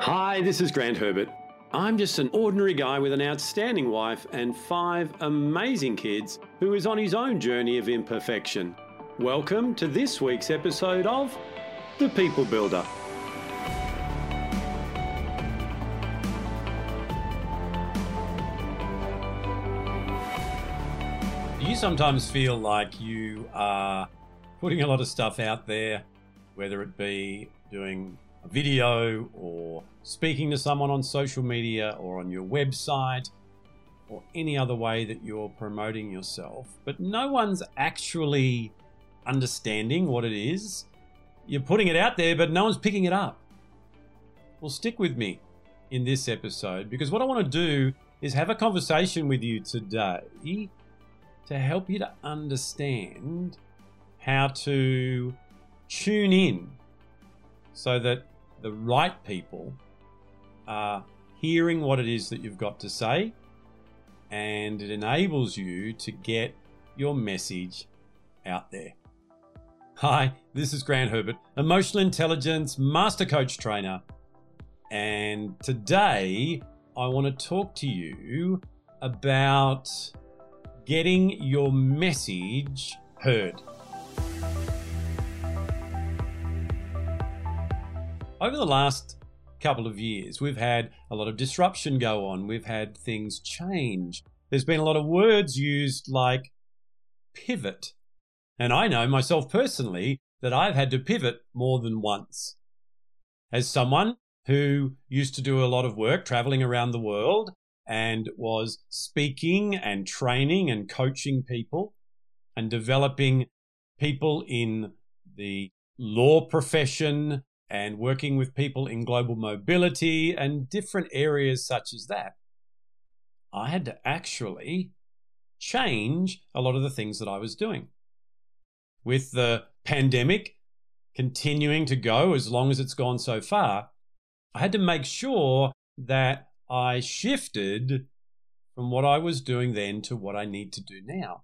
Hi, this is Grant Herbert. I'm just an ordinary guy with an outstanding wife and five amazing kids who is on his own journey of imperfection. Welcome to this week's episode of The People Builder. Do you sometimes feel like you are putting a lot of stuff out there, whether it be doing video or speaking to someone on social media or on your website or any other way that you're promoting yourself, but no one's actually understanding what it is. You're putting it out there, but no one's picking it up. Well, stick with me in this episode because what I want to do is have a conversation with you today to help you to understand how to tune in so that the right people are hearing what it is that you've got to say and it enables you to get your message out there. Hi, this is Grant Herbert, emotional intelligence master coach trainer. And today I want to talk to you about getting your message heard. Over the last couple of years, we've had a lot of disruption go on. We've had things change. There's been a lot of words used like pivot. And I know myself personally that I've had to pivot more than once. As someone who used to do a lot of work traveling around the world and was speaking and training and coaching people and developing people in the law profession and working with people in global mobility and different areas such as that, I had to actually change a lot of the things that I was doing. With the pandemic continuing to go as long as it's gone so far, I had to make sure that I shifted from what I was doing then to what I need to do now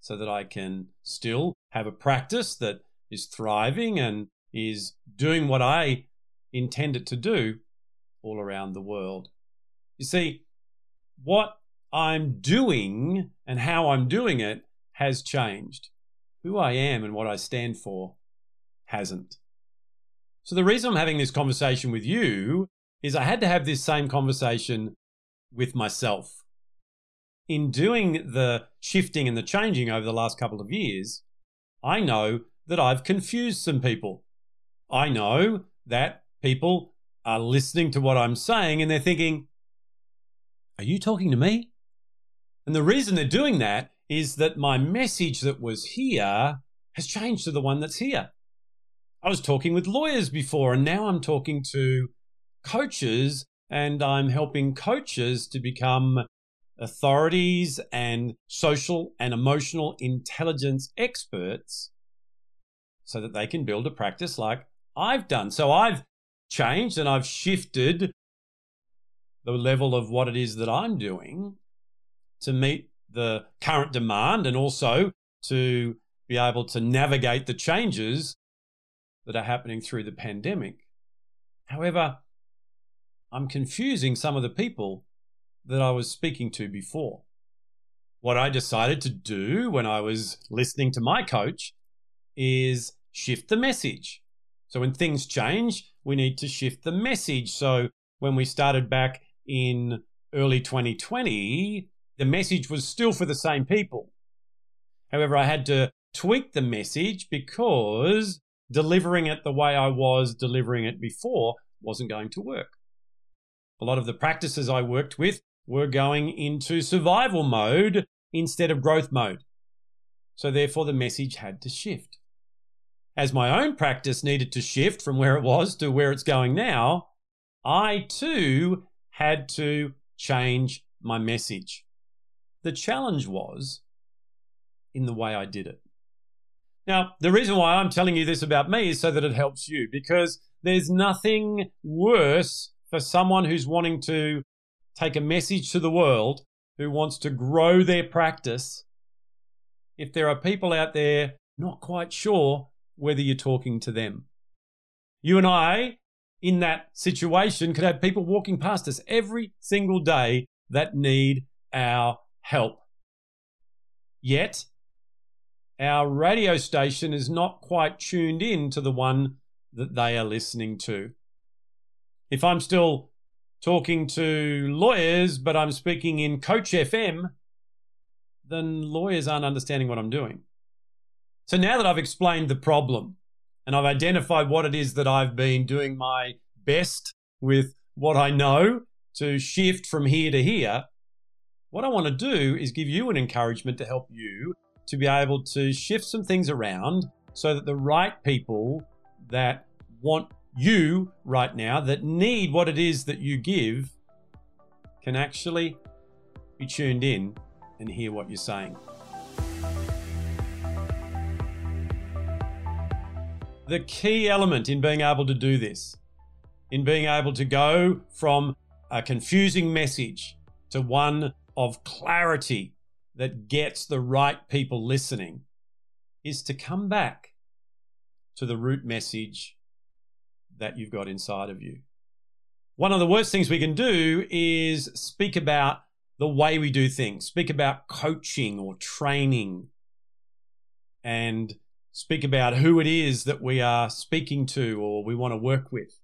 so that I can still have a practice that is thriving and is doing what I intend it to do all around the world. You see, what I'm doing and how I'm doing it has changed. Who I am and what I stand for hasn't. So, the reason I'm having this conversation with you is I had to have this same conversation with myself. In doing the shifting and the changing over the last couple of years, I know that I've confused some people. I know that people are listening to what I'm saying and they're thinking, Are you talking to me? And the reason they're doing that is that my message that was here has changed to the one that's here. I was talking with lawyers before, and now I'm talking to coaches, and I'm helping coaches to become authorities and social and emotional intelligence experts so that they can build a practice like I've done. So I've changed and I've shifted the level of what it is that I'm doing to meet the current demand and also to be able to navigate the changes that are happening through the pandemic. However, I'm confusing some of the people that I was speaking to before. What I decided to do when I was listening to my coach is shift the message. So when things change, we need to shift the message. So when we started back in early 2020, the message was still for the same people. However, I had to tweak the message because delivering it the way I was delivering it before wasn't going to work. A lot of the practices I worked with were going into survival mode instead of growth mode. So, therefore, the message had to shift as my own practice needed to shift from where it was to where it's going now, I too had to change my message. The challenge was in the way I did it. Now, the reason why I'm telling you this about me is so that it helps you because there's nothing worse for someone who's wanting to take a message to the world, who wants to grow their practice. If there are people out there not quite sure whether you're talking to them. You and I in that situation could have people walking past us every single day that need our help. Yet, our radio station is not quite tuned in to the one that they are listening to. If I'm still talking to lawyers, but I'm speaking in Coach FM, then lawyers aren't understanding what I'm doing. So now that I've explained the problem and I've identified what it is that I've been doing my best with what I know to shift from here to here, what I want to do is give you an encouragement to help you to be able to shift some things around so that the right people that want you right now, that need what it is that you give, can actually be tuned in and hear what you're saying. The key element in being able to do this, in being able to go from a confusing message to one of clarity that gets the right people listening, is to come back to the root message that you've got inside of you. One of the worst things we can do is speak about the way we do things, speak about coaching or training, and speak about who it is that we are speaking to or we want to work with.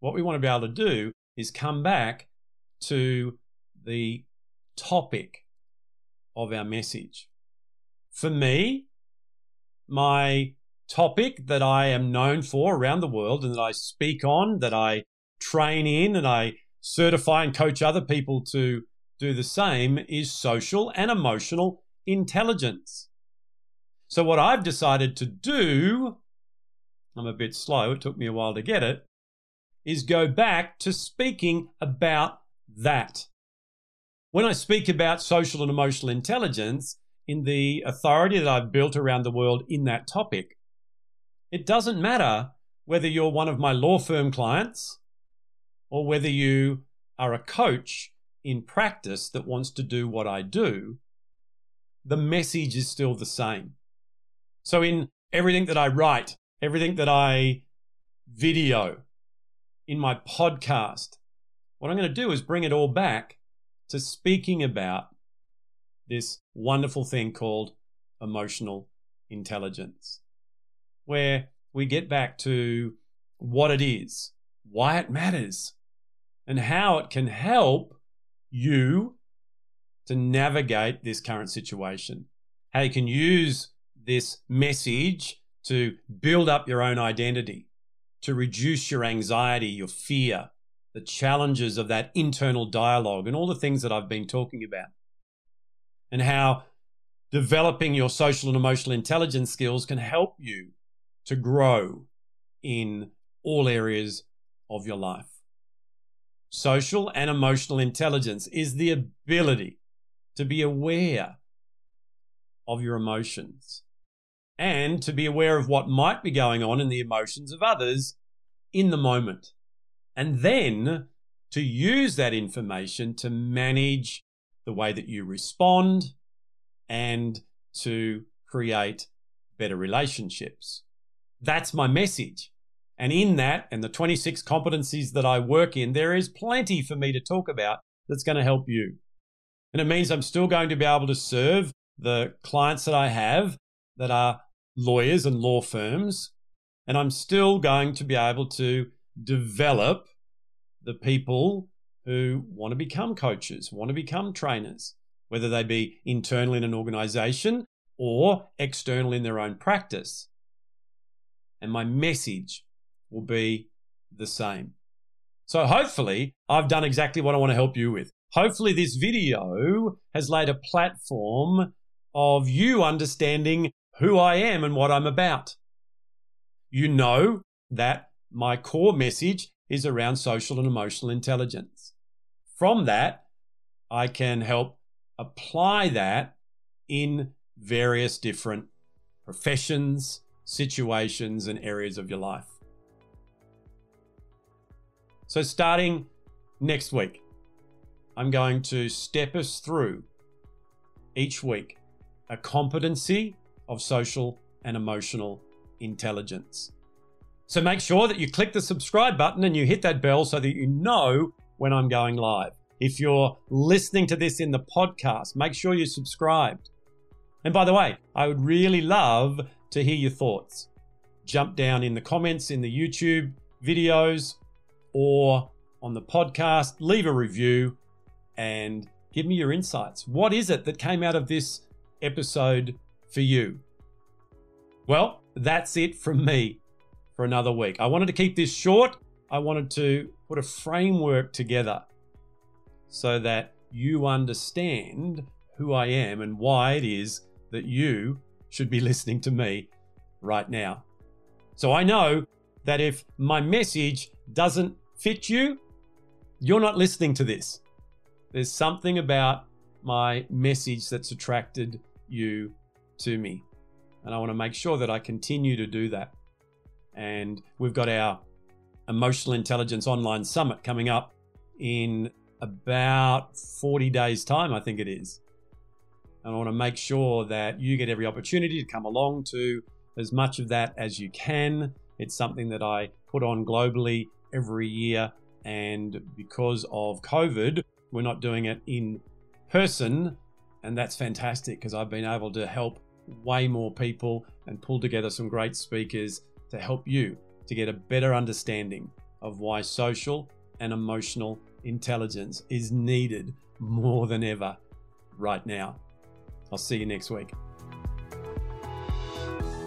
What we want to be able to do is come back to the topic of our message. For me, my topic that I am known for around the world and that I speak on, that I train in, and I certify and coach other people to do the same is social and emotional intelligence. So, what I've decided to do, I'm a bit slow, it took me a while to get it, is go back to speaking about that. When I speak about social and emotional intelligence, in the authority that I've built around the world in that topic, it doesn't matter whether you're one of my law firm clients or whether you are a coach in practice that wants to do what I do, the message is still the same. So, in everything that I write, everything that I video, in my podcast, what I'm going to do is bring it all back to speaking about this wonderful thing called emotional intelligence, where we get back to what it is, why it matters, and how it can help you to navigate this current situation. How you can use this message to build up your own identity, to reduce your anxiety, your fear, the challenges of that internal dialogue, and all the things that I've been talking about. And how developing your social and emotional intelligence skills can help you to grow in all areas of your life. Social and emotional intelligence is the ability to be aware of your emotions and to be aware of what might be going on in the emotions of others in the moment. And then to use that information to manage the way that you respond and to create better relationships. That's my message. And in that, and the 26 competencies that I work in, there is plenty for me to talk about that's going to help you. And it means I'm still going to be able to serve the clients that I have that are lawyers and law firms. And I'm still going to be able to develop the people who want to become coaches, want to become trainers, whether they be internal in an organization or external in their own practice. And my message will be the same. So hopefully I've done exactly what I want to help you with. Hopefully this video has laid a platform of you understanding who I am and what I'm about. You know that my core message is around social and emotional intelligence. From that, I can help apply that in various different professions, situations, and areas of your life. So, starting next week, I'm going to step us through each week a competency of social and emotional intelligence. So make sure that you click the subscribe button and you hit that bell so that you know when I'm going live. If you're listening to this in the podcast, make sure you're subscribed. And by the way, I would really love to hear your thoughts. Jump down in the comments in the YouTube videos or on the podcast, leave a review and give me your insights. What is it that came out of this episode for you? Well, that's it from me for another week. I wanted to keep this short. I wanted to put a framework together so that you understand who I am and why it is that you should be listening to me right now. So I know that if my message doesn't fit you, you're not listening to this. There's something about my message that's attracted you to me. And I want to make sure that I continue to do that. And we've got our Emotional Intelligence Online Summit coming up in about 40 days' time, I think it is. And I want to make sure that you get every opportunity to come along to as much of that as you can. It's something that I put on globally every year. And because of COVID, we're not doing it in person. And that's fantastic because I've been able to help way more people and pull together some great speakers to help you to get a better understanding of why social and emotional intelligence is needed more than ever right now. I'll see you next week.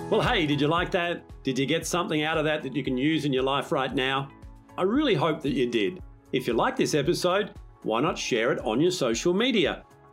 Well, hey, did you like that? Did you get something out of that that you can use in your life right now? I really hope that you did. If you like this episode, why not share it on your social media?